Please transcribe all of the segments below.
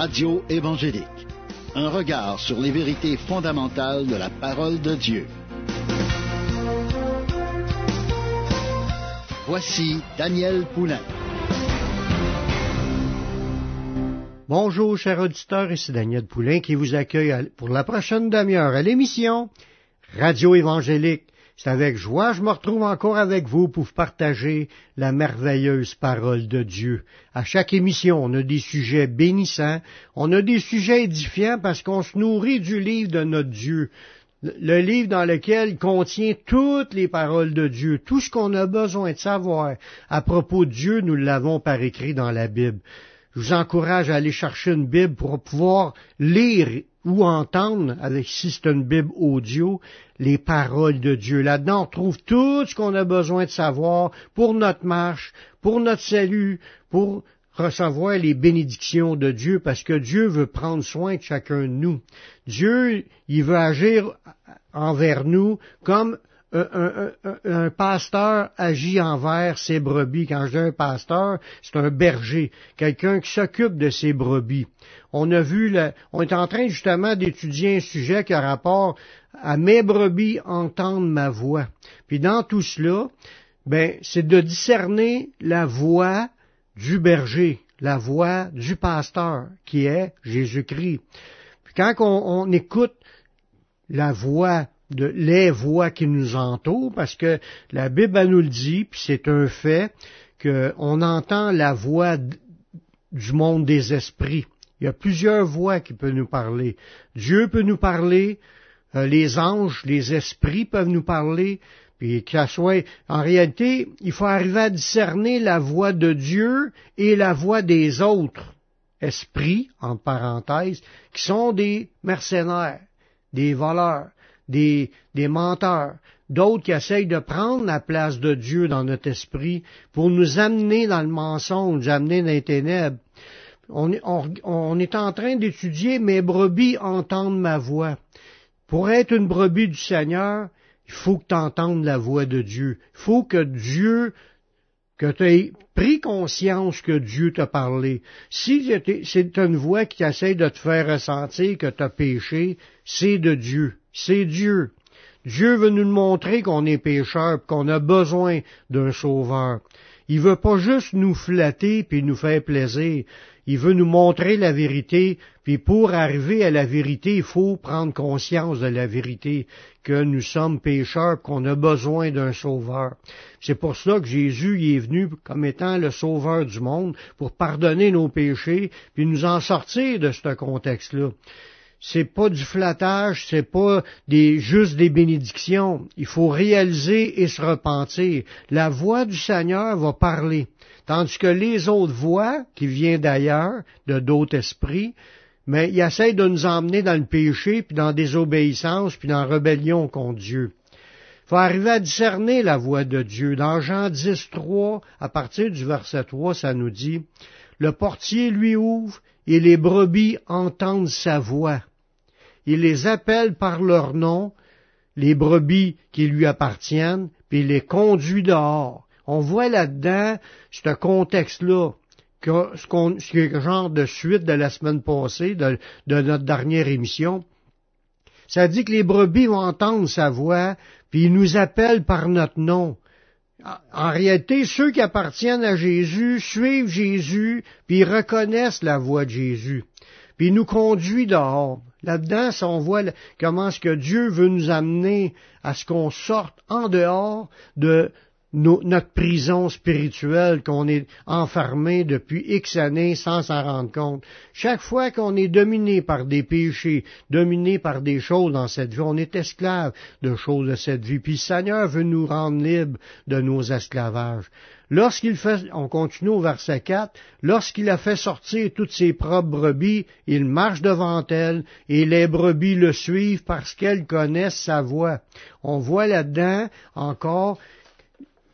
Radio évangélique. Un regard sur les vérités fondamentales de la parole de Dieu. Voici Daniel Poulain. Bonjour, chers auditeurs, ici Daniel Poulain qui vous accueille pour la prochaine demi-heure à l'émission Radio évangélique c'est avec joie je me retrouve encore avec vous pour partager la merveilleuse parole de Dieu. À chaque émission, on a des sujets bénissants, on a des sujets édifiants parce qu'on se nourrit du livre de notre Dieu. Le livre dans lequel contient toutes les paroles de Dieu, tout ce qu'on a besoin de savoir à propos de Dieu, nous l'avons par écrit dans la Bible. Je vous encourage à aller chercher une Bible pour pouvoir lire ou entendre, avec si c'est une Bible audio, les paroles de Dieu. Là-dedans, on trouve tout ce qu'on a besoin de savoir pour notre marche, pour notre salut, pour recevoir les bénédictions de Dieu, parce que Dieu veut prendre soin de chacun de nous. Dieu, il veut agir envers nous comme un, pasteur agit envers ses brebis. Quand je dis un pasteur, c'est un berger, quelqu'un qui s'occupe de ses brebis. On a vu, on est en train justement d'étudier un sujet qui a rapport à mes brebis entendre ma voix. Puis dans tout cela, ben, c'est de discerner la voix du berger, la voix du pasteur, qui est Jésus-Christ. Puis quand on écoute la voix de les voix qui nous entourent, parce que la Bible nous le dit, puis c'est un fait, qu'on entend la voix du monde des esprits. Il y a plusieurs voix qui peuvent nous parler. Dieu peut nous parler, euh, les anges, les esprits peuvent nous parler, puis que soit, en réalité, il faut arriver à discerner la voix de Dieu et la voix des autres esprits, en parenthèse, qui sont des mercenaires, des voleurs, des, menteurs, d'autres qui essayent de prendre la place de Dieu dans notre esprit pour nous amener dans le mensonge, amener dans les ténèbres. On, on est en train d'étudier mes brebis entendent ma voix. Pour être une brebis du Seigneur, il faut que tu entendes la voix de Dieu. Il faut que Dieu que tu aies pris conscience que Dieu t'a parlé. Si c'est une voix qui essaie de te faire ressentir que tu as péché, c'est de Dieu. C'est Dieu. Dieu veut nous montrer qu'on est pécheur, qu'on a besoin d'un sauveur. Il veut pas juste nous flatter puis nous faire plaisir. Il veut nous montrer la vérité, puis pour arriver à la vérité, il faut prendre conscience de la vérité, que nous sommes pécheurs, qu'on a besoin d'un sauveur. C'est pour cela que Jésus est venu comme étant le sauveur du monde, pour pardonner nos péchés, puis nous en sortir de ce contexte-là c'est pas du flattage, c'est pas des, juste des bénédictions. Il faut réaliser et se repentir. La voix du Seigneur va parler. Tandis que les autres voix, qui viennent d'ailleurs, de d'autres esprits, mais ils essayent de nous emmener dans le péché, puis dans la désobéissance, puis dans la rébellion contre Dieu. Il faut arriver à discerner la voix de Dieu. Dans Jean 10, 3, à partir du verset 3, ça nous dit, Le portier lui ouvre, et les brebis entendent sa voix il les appelle par leur nom, les brebis qui lui appartiennent, puis il les conduit dehors. On voit là-dedans ce contexte-là, ce, qu'on, ce genre de suite de la semaine passée, de, notre dernière émission. Ça dit que les brebis vont entendre sa voix, puis il nous appelle par notre nom. En réalité, ceux qui appartiennent à Jésus suivent Jésus, puis ils reconnaissent la voix de Jésus puis nous conduit dehors. Là-dedans, on voit comment est-ce que Dieu veut nous amener à ce qu'on sorte en dehors de notre prison spirituelle qu'on est enfermé depuis X années sans s'en rendre compte. Chaque fois qu'on est dominé par des péchés, dominé par des choses dans cette vie, on est esclave de choses de cette vie. Puis le Seigneur veut nous rendre libres de nos esclavages. Lorsqu'il fait, on continue au verset 4, lorsqu'il a fait sortir toutes ses propres brebis, il marche devant elles, et les brebis le suivent parce qu'elles connaissent sa voix. On voit là-dedans encore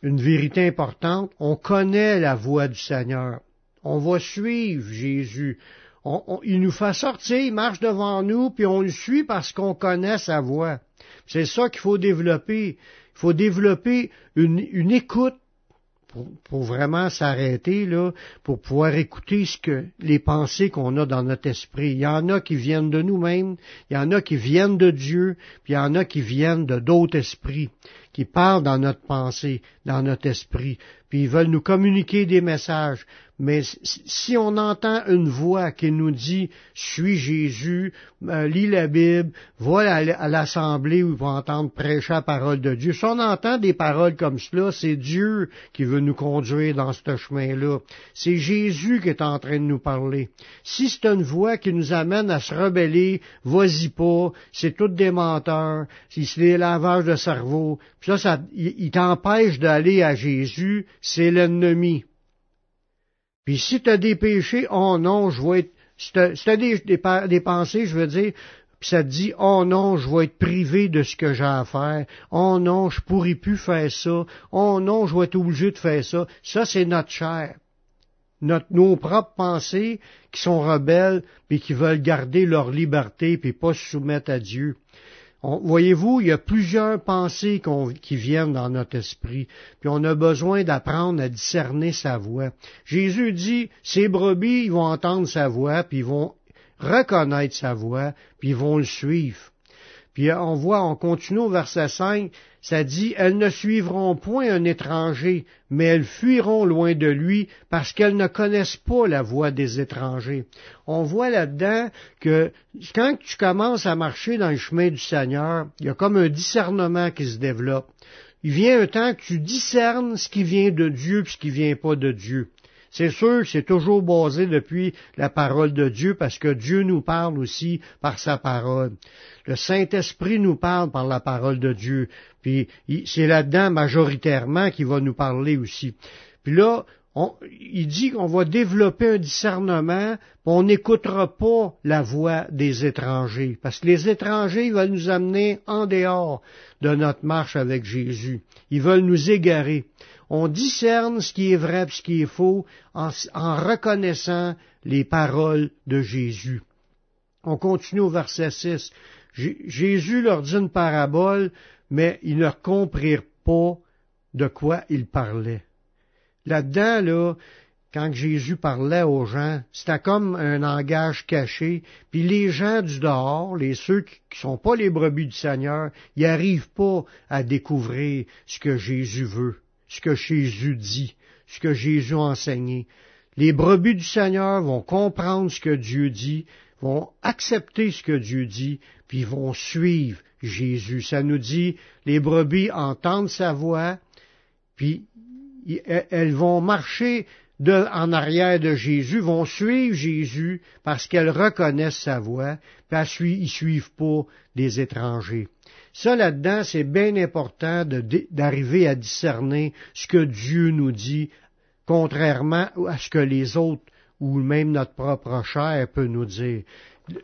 une vérité importante, on connaît la voix du Seigneur. On va suivre Jésus. il nous fait sortir, il marche devant nous, puis on le suit parce qu'on connaît sa voix. C'est ça qu'il faut développer. Il faut développer une, écoute pour, vraiment s'arrêter là, pour pouvoir écouter ce que les pensées qu'on a dans notre esprit. Il y en a qui viennent de nous-mêmes, il y en a qui viennent de Dieu, puis il y en a qui viennent de d'autres esprits qui parlent dans notre pensée, dans notre esprit, puis ils veulent nous communiquer des messages. Mais si on entend une voix qui nous dit Suis Jésus, euh, lis la Bible, va à l'assemblée où il va entendre prêcher la parole de Dieu. Si on entend des paroles comme cela, c'est Dieu qui veut nous conduire dans ce chemin-là. C'est Jésus qui est en train de nous parler. Si c'est une voix qui nous amène à se rebeller, vas-y pas, c'est tout des menteurs, c'est des lavages de cerveau, ça, ça il t'empêche d'aller à Jésus, c'est l'ennemi. Puis si tu as des péchés, oh non, je vais être... Si tu as, des, pensées, je veux dire, puis ça te dit, oh non, je vais être privé de ce que j'ai à faire. Oh non, je pourrai plus faire ça. Oh non, je vais être obligé de faire ça. Ça, c'est notre chair. Notre, nos propres pensées qui sont rebelles, puis qui veulent garder leur liberté, puis pas se soumettre à Dieu. Voyez-vous, il y a plusieurs pensées qui viennent dans notre esprit, puis on a besoin d'apprendre à discerner sa voix. Jésus dit, ces brebis, ils vont entendre sa voix, puis ils vont reconnaître sa voix, puis ils vont le suivre. Puis on voit, on continue au verset 5, ça dit, elles ne suivront point un étranger, mais elles fuiront loin de lui parce qu'elles ne connaissent pas la voie des étrangers. On voit là-dedans que quand tu commences à marcher dans le chemin du Seigneur, il y a comme un discernement qui se développe. Il vient un temps que tu discernes ce qui vient de Dieu et ce qui vient pas de Dieu. C'est sûr c'est toujours basé depuis la parole de Dieu parce que Dieu nous parle aussi par sa parole. Le Saint-Esprit nous parle par la parole de Dieu. Puis c'est là-dedans majoritairement qu'il va nous parler aussi. Puis là, il dit qu'on va développer un discernement, on n'écoutera pas la voix des étrangers, parce que les étrangers veulent nous amener en dehors de notre marche avec Jésus. Ils veulent nous égarer on discerne ce qui est vrai et ce qui est faux en, reconnaissant les paroles de Jésus. On continue au verset 6. Jésus leur dit une parabole, mais ils ne comprirent pas de quoi il parlait. Là-dedans, là, quand Jésus parlait aux gens, c'était comme un langage caché, puis les gens du dehors, les ceux qui ne sont pas les brebis du Seigneur, ils n'arrivent pas à découvrir ce que Jésus veut ce que Jésus dit, ce que Jésus a enseigné. Les brebis du Seigneur vont comprendre ce que Dieu dit, vont accepter ce que Dieu dit, puis vont suivre Jésus. Ça nous dit, les brebis entendent sa voix, puis elles vont marcher en arrière de Jésus, vont suivre Jésus parce qu'elles reconnaissent sa voix, puis ils suivent pas des étrangers. Ça, là-dedans, c'est bien important d'arriver à discerner ce que Dieu nous dit, contrairement à ce que les autres ou même notre propre chair peut nous dire.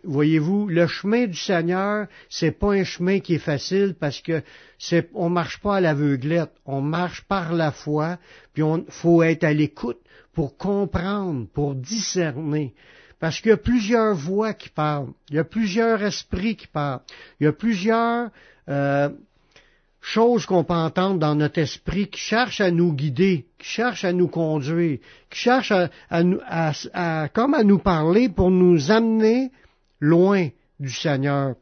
Voyez-vous, le chemin du Seigneur, c'est pas un chemin qui est facile parce que c'est, on marche pas à l'aveuglette, on marche par la foi, puis on faut être à l'écoute pour comprendre, pour discerner. Parce qu'il y a plusieurs voix qui parlent, il y a plusieurs esprits qui parlent, il y a plusieurs euh, choses qu'on peut entendre dans notre esprit qui cherchent à nous guider, qui cherchent à nous conduire, qui cherchent à, nous, comme à nous parler pour nous amener loin du Seigneur.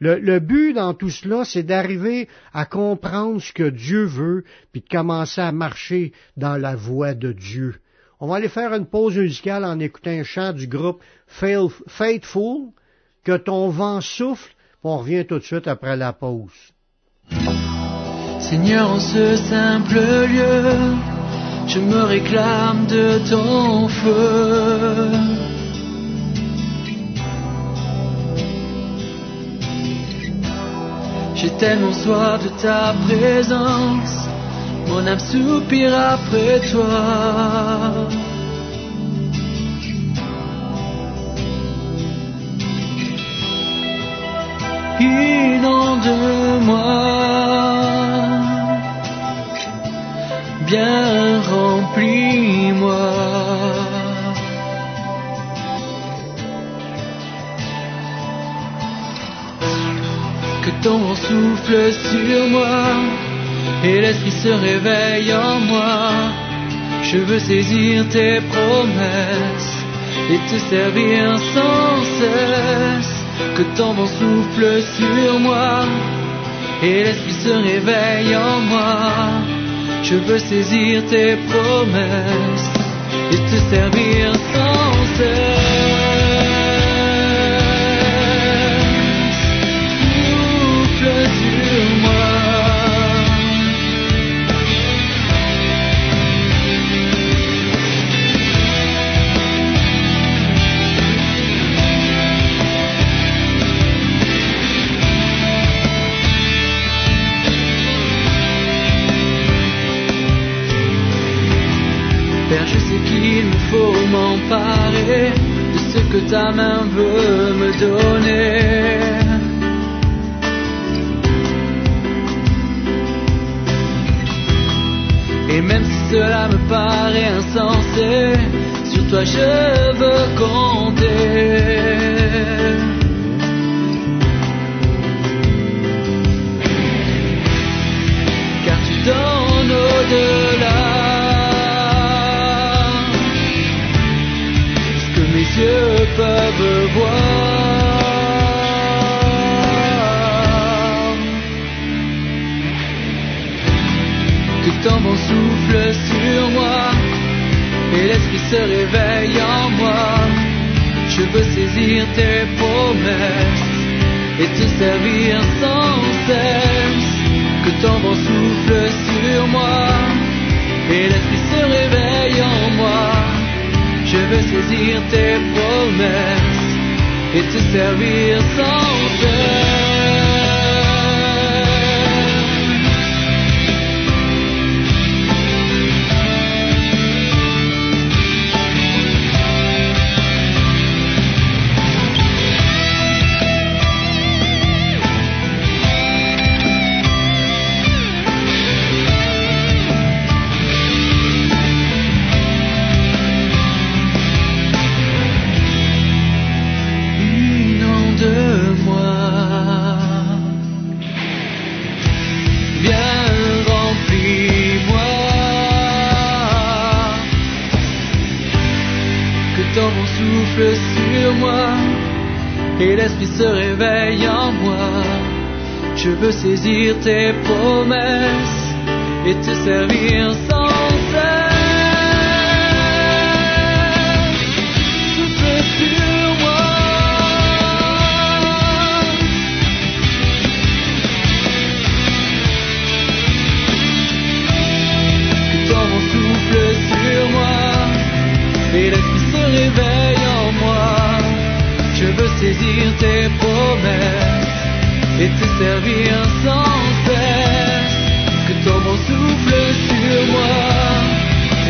Le, but dans tout cela, c'est d'arriver à comprendre ce que Dieu veut, puis de commencer à marcher dans la voie de Dieu. On va aller faire une pause musicale en écoutant un chant du groupe Faithful, que ton vent souffle, on revient tout de suite après la pause. Seigneur, en ce simple lieu, je me réclame de ton feu. J'ai tellement soif de ta présence, mon âme soupire après toi. inonde-moi, bien remplis-moi. Que ton souffle sur moi et l'esprit se réveille en moi. Je veux saisir tes promesses et te servir sans cesse. Que ton vent souffle sur moi et l'esprit se réveille en moi. Je veux saisir tes promesses et te servir sans cesse. Faut m'emparer de ce que ta main veut me donner. Et même si cela me paraît insensé, sur toi je veux compter. Car tu donnes au-delà. Yeux peuvent voir. Que ton bon souffle sur moi et l'esprit se réveille en moi. Je veux saisir tes promesses et te servir sans cesse. Que ton bon souffle sur moi et l'esprit se réveille en. Je veux saisir tes promesses et te servir sans cesse. se réveille en moi. Je veux saisir tes promesses et te servir saisir tes promesses et te servir sans cesse. Que ton bon souffle sur moi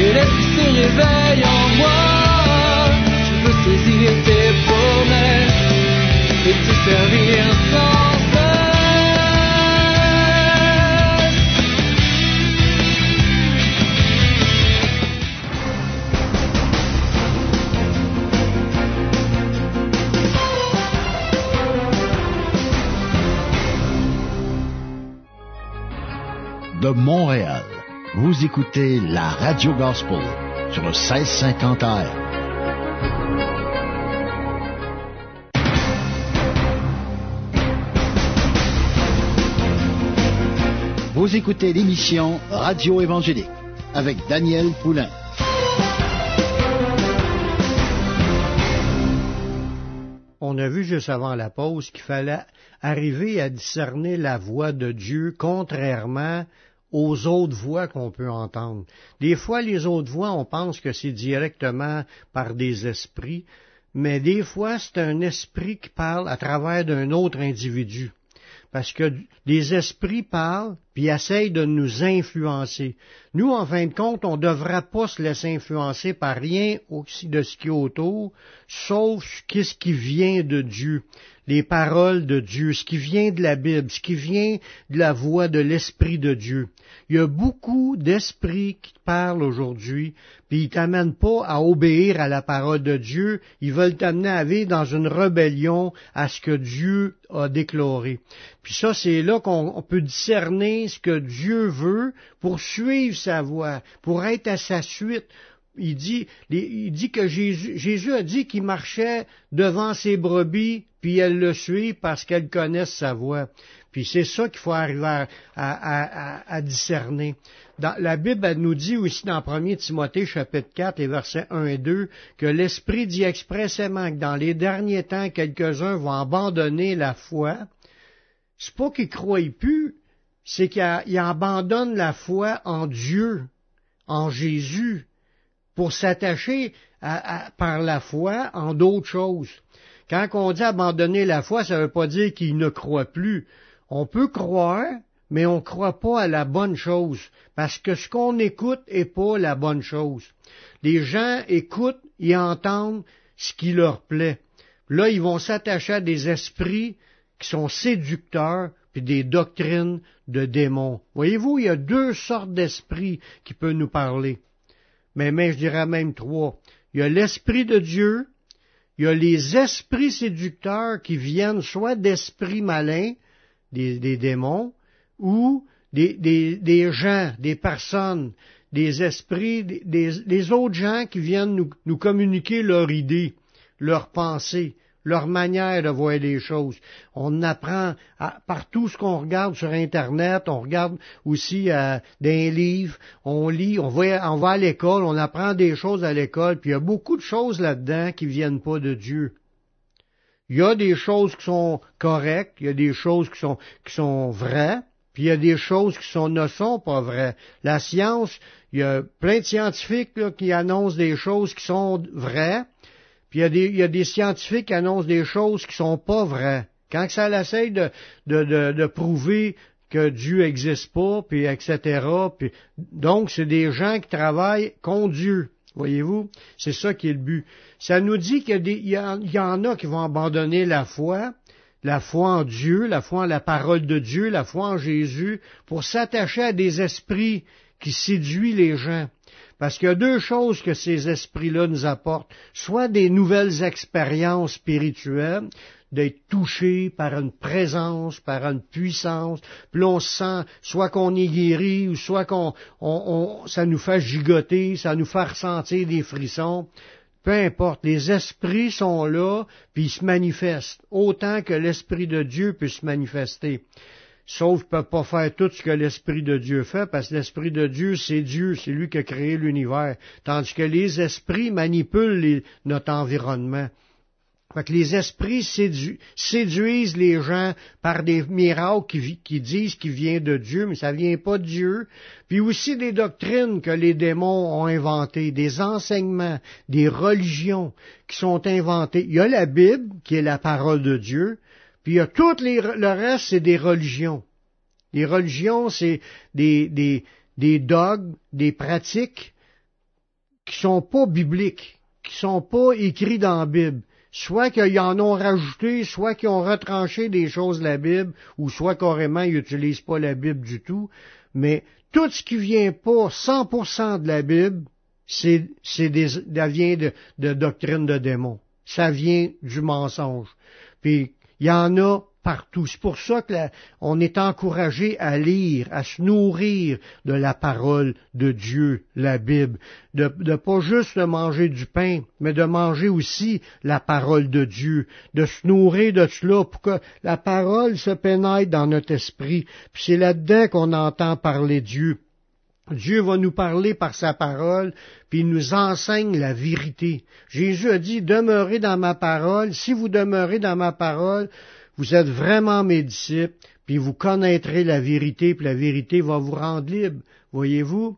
et l'esprit se réveille en moi. Je veux saisir tes promesses et te servir Écoutez la Radio Gospel sur le 1650 AM. Vous écoutez l'émission Radio Évangélique avec Daniel Poulain. On a vu juste avant la pause qu'il fallait arriver à discerner la voix de Dieu contrairement aux autres voix qu'on peut entendre. Des fois, les autres voix, on pense que c'est directement par des esprits, mais des fois, c'est un esprit qui parle à travers d'un autre individu. Parce que des esprits parlent, puis essayent de nous influencer. Nous, en fin de compte, on ne devra pas se laisser influencer par rien aussi de ce qui est autour, sauf ce qui vient de Dieu. Les paroles de Dieu, ce qui vient de la Bible, ce qui vient de la voix de l'Esprit de Dieu. Il y a beaucoup d'esprits qui parlent aujourd'hui, puis ils t'amènent pas à obéir à la parole de Dieu, ils veulent t'amener à vivre dans une rébellion à ce que Dieu a déclaré. Puis ça, c'est là qu'on peut discerner ce que Dieu veut pour suivre sa voie, pour être à sa suite, il dit, il dit que Jésus, Jésus a dit qu'il marchait devant ses brebis, puis elles le suivent parce qu'elles connaissent sa voix. Puis c'est ça qu'il faut arriver à, discerner. Dans, la Bible elle nous dit aussi dans 1 Timothée chapitre 4 et versets 1 et 2 que l'Esprit dit expressément que dans les derniers temps, quelques-uns vont abandonner la foi. C'est pas qu'ils croient plus, c'est qu'ils abandonnent la foi en Dieu, en Jésus, pour s'attacher par la foi en d'autres choses. Quand on dit abandonner la foi, ça ne veut pas dire qu'il ne croit plus. On peut croire, mais on ne croit pas à la bonne chose, parce que ce qu'on écoute n'est pas la bonne chose. Les gens écoutent et entendent ce qui leur plaît. Là, ils vont s'attacher à des esprits qui sont séducteurs, puis des doctrines de démons. Voyez-vous, il y a deux sortes d'esprits qui peuvent nous parler mais, mais je dirais même trois. Il y a l'Esprit de Dieu, il y a les esprits séducteurs qui viennent soit d'esprits malins, des, démons, ou des, des, gens, des personnes, des esprits, des, autres gens qui viennent nous, nous communiquer leur idée, leur pensée leur manière de voir les choses. On apprend par tout ce qu'on regarde sur Internet, on regarde aussi euh, des livres, on lit, on va, à l'école, on apprend des choses à l'école, puis il y a beaucoup de choses là-dedans qui viennent pas de Dieu. Il y a des choses qui sont correctes, il y a des choses qui sont, qui sont vraies, puis il y a des choses qui sont, ne sont pas vraies. La science, il y a plein de scientifiques qui annoncent des choses qui sont vraies, puis il y, a des, scientifiques qui annoncent des choses qui sont pas vraies. Quand ça essaye de, de, de, prouver que Dieu n'existe pas, puis etc. Puis, donc, c'est des gens qui travaillent contre Dieu. Voyez-vous? C'est ça qui est le but. Ça nous dit qu'il y, y, en a qui vont abandonner la foi, la foi en Dieu, la foi en la parole de Dieu, la foi en Jésus, pour s'attacher à des esprits qui séduisent les gens. Parce qu'il y a deux choses que ces esprits-là nous apportent. Soit des nouvelles expériences spirituelles, d'être touché par une présence, par une puissance, puis on sent soit qu'on est guéri ou soit qu'on ça nous fait gigoter, ça nous fait ressentir des frissons. Peu importe, les esprits sont là, puis ils se manifestent, autant que l'Esprit de Dieu peut se manifester. Sauf qu'il ne peut pas faire tout ce que l'Esprit de Dieu fait, parce que l'Esprit de Dieu, c'est Dieu, c'est lui qui a créé l'univers. Tandis que les esprits manipulent notre environnement. Fait que les esprits séduisent les gens par des miracles qui, disent qu'il vient de Dieu, mais ça vient pas de Dieu. Puis aussi des doctrines que les démons ont inventées, des enseignements, des religions qui sont inventées. Il y a la Bible, qui est la parole de Dieu, puis y a tout les, le reste, c'est des religions. Les religions, c'est des, des, des dogmes, des pratiques qui sont pas bibliques, qui sont pas écrits dans la Bible. Soit qu'ils en ont rajouté, soit qu'ils ont retranché des choses de la Bible, ou soit carrément ils n'utilisent pas la Bible du tout. Mais tout ce qui vient pas 100% de la Bible, c'est, des, ça vient de, de doctrine de démons. Ça vient du mensonge. Puis il y en a partout. C'est pour ça qu'on est encouragé à lire, à se nourrir de la parole de Dieu, la Bible, de, pas juste manger du pain, mais de manger aussi la parole de Dieu, de se nourrir de cela pour que la parole se pénètre dans notre esprit. Puis c'est là-dedans qu'on entend parler Dieu. Dieu va nous parler par sa parole, puis il nous enseigne la vérité. Jésus a dit, demeurez dans ma parole. Si vous demeurez dans ma parole, vous êtes vraiment mes disciples, puis vous connaîtrez la vérité, puis la vérité va vous rendre libre. Voyez-vous?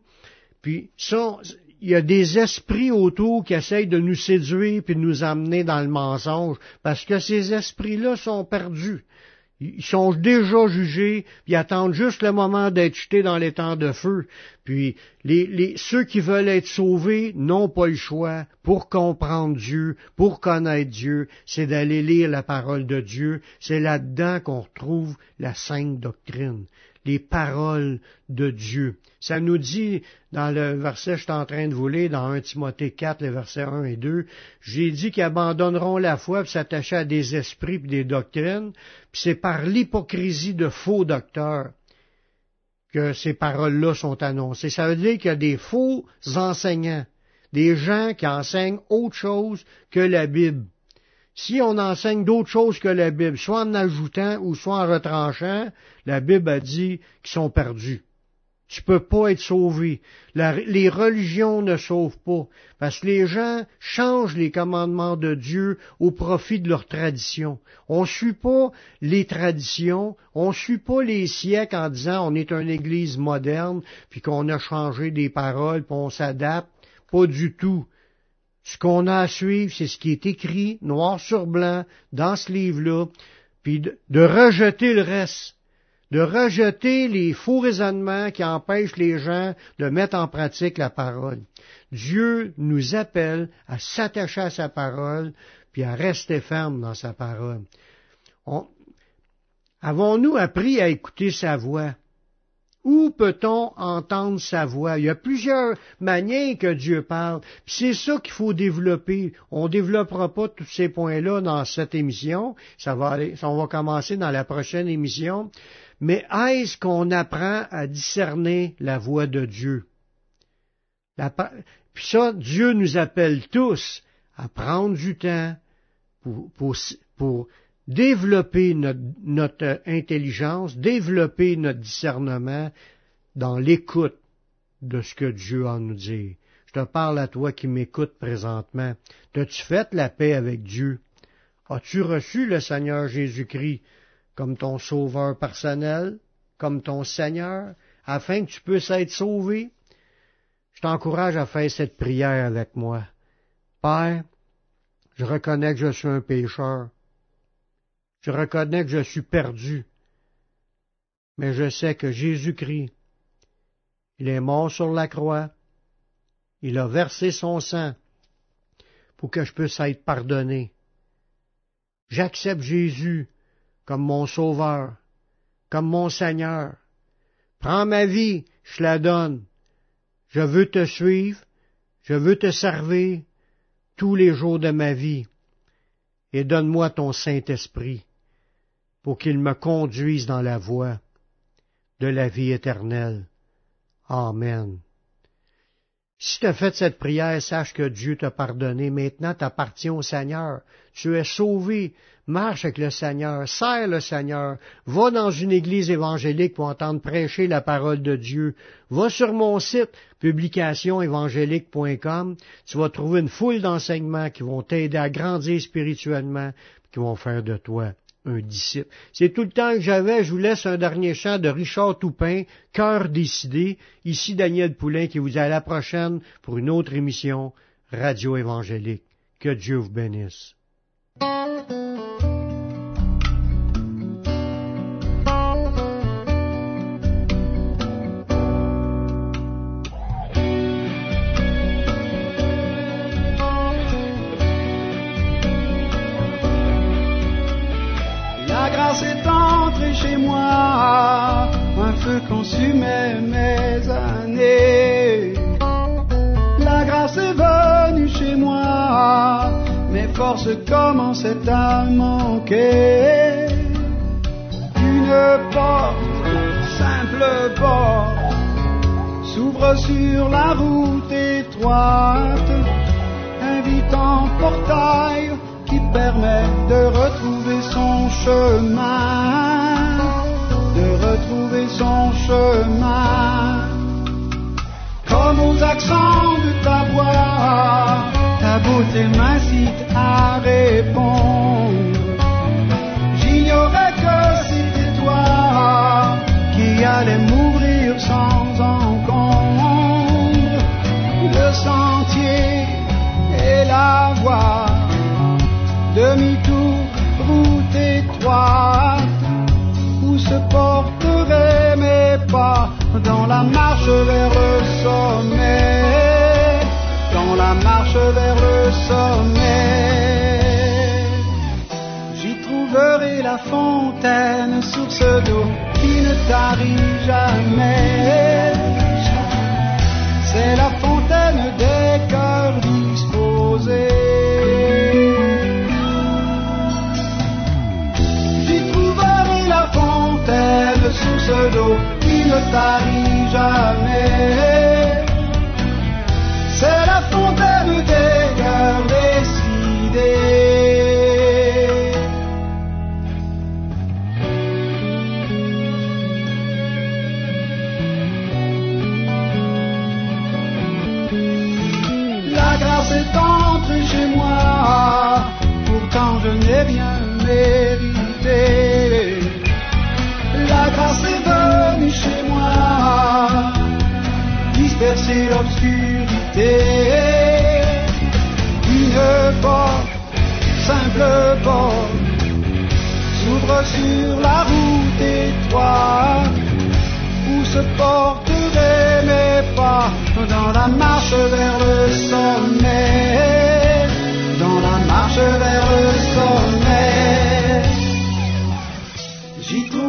Puis ça, il y a des esprits autour qui essayent de nous séduire puis de nous amener dans le mensonge, parce que ces esprits-là sont perdus. Ils sont déjà jugés, ils attendent juste le moment d'être jetés dans les temps de feu. Puis les, ceux qui veulent être sauvés n'ont pas le choix pour comprendre Dieu, pour connaître Dieu, c'est d'aller lire la parole de Dieu. C'est là-dedans qu'on retrouve la sainte doctrine les paroles de Dieu. Ça nous dit dans le verset que je suis en train de vous lire, dans 1 Timothée 4, les versets 1 et 2, j'ai dit qu'ils abandonneront la foi pour s'attacher à des esprits et des doctrines, puis c'est par l'hypocrisie de faux docteurs que ces paroles-là sont annoncées. Ça veut dire qu'il y a des faux enseignants, des gens qui enseignent autre chose que la Bible si on enseigne d'autres choses que la Bible, soit en ajoutant ou soit en retranchant, la Bible a dit qu'ils sont perdus. Tu peux pas être sauvé. les religions ne sauvent pas, parce que les gens changent les commandements de Dieu au profit de leur tradition. On ne suit pas les traditions, on ne suit pas les siècles en disant on est une église moderne, puis qu'on a changé des paroles, puis on s'adapte. Pas du tout. Ce qu'on a à suivre, c'est ce qui est écrit, noir sur blanc, dans ce livre-là, puis de, rejeter le reste, de rejeter les faux raisonnements qui empêchent les gens de mettre en pratique la parole. Dieu nous appelle à s'attacher à sa parole, puis à rester ferme dans sa parole. Avons-nous appris à écouter sa voix? Où peut-on entendre sa voix? Il y a plusieurs manières que Dieu parle. C'est ça qu'il faut développer. On développera pas tous ces points-là dans cette émission. Ça va aller, on va commencer dans la prochaine émission. Mais est-ce qu'on apprend à discerner la voix de Dieu? puis ça, Dieu nous appelle tous à prendre du temps pour, pour, pour développer notre, intelligence, développer notre discernement dans l'écoute de ce que Dieu a à nous dire. Je te parle à toi qui m'écoutes présentement. T'as-tu fait la paix avec Dieu? As-tu reçu le Seigneur Jésus-Christ comme ton sauveur personnel, comme ton Seigneur, afin que tu puisses être sauvé? Je t'encourage à faire cette prière avec moi. Père, je reconnais que je suis un pécheur. Je reconnais que je suis perdu, mais je sais que Jésus-Christ, il est mort sur la croix, il a versé son sang pour que je puisse être pardonné. J'accepte Jésus comme mon sauveur, comme mon Seigneur. Prends ma vie, je la donne. Je veux te suivre, je veux te servir tous les jours de ma vie. Et donne-moi ton Saint-Esprit pour qu'il me conduise dans la voie de la vie éternelle. Amen. Si tu as fait cette prière, sache que Dieu t'a pardonné. Maintenant, t'appartiens au Seigneur. Tu es sauvé. Marche avec le Seigneur. Sers le Seigneur. Va dans une église évangélique pour entendre prêcher la parole de Dieu. Va sur mon site, publicationévangélique.com. Tu vas trouver une foule d'enseignements qui vont t'aider à grandir spirituellement, qui vont faire de toi un disciple. C'est tout le temps que j'avais. Je vous laisse un dernier chant de Richard Toupin, Cœur décidé. Ici Daniel Poulain qui vous dit à la prochaine pour une autre émission Radio Évangélique. Que Dieu vous bénisse. Mes forces commençaient à manquer. Une porte, simple porte, s'ouvre sur la route étroite, invitant portail qui permet de retrouver son chemin retrouver son chemin. Comme aux accents de ta voix, ta beauté m'incite à répondre.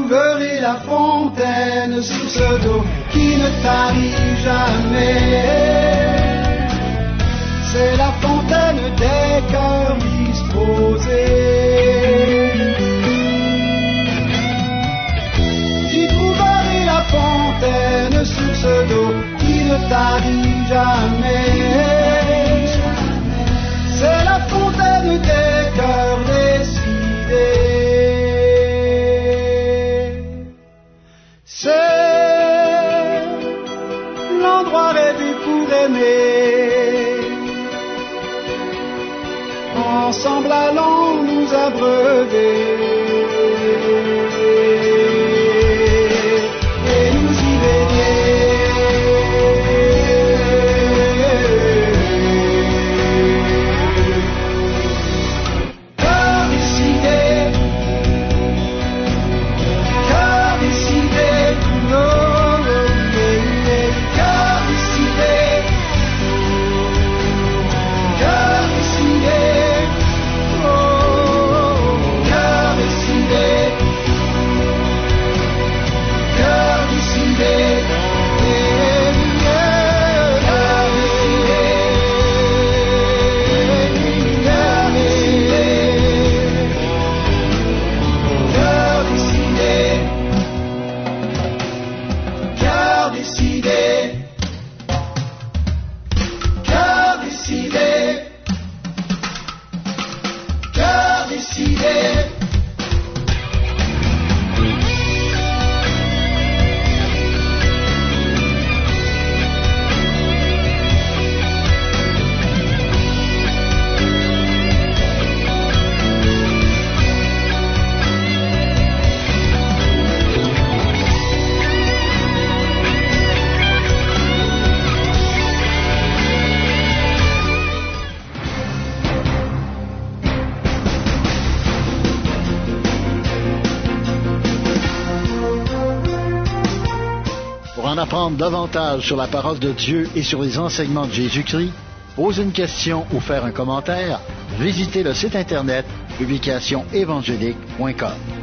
trouverai la fontaine sous ce dos qui ne tarit jamais. C'est la fontaine des cœurs disposés. J'y trouverai la fontaine sous ce dos qui ne tarit jamais? aveuglé apprendre davantage sur la parole de Dieu et sur les enseignements de Jésus-Christ, poser une question ou faire un commentaire, visitez le site internet publicationévangélique.com.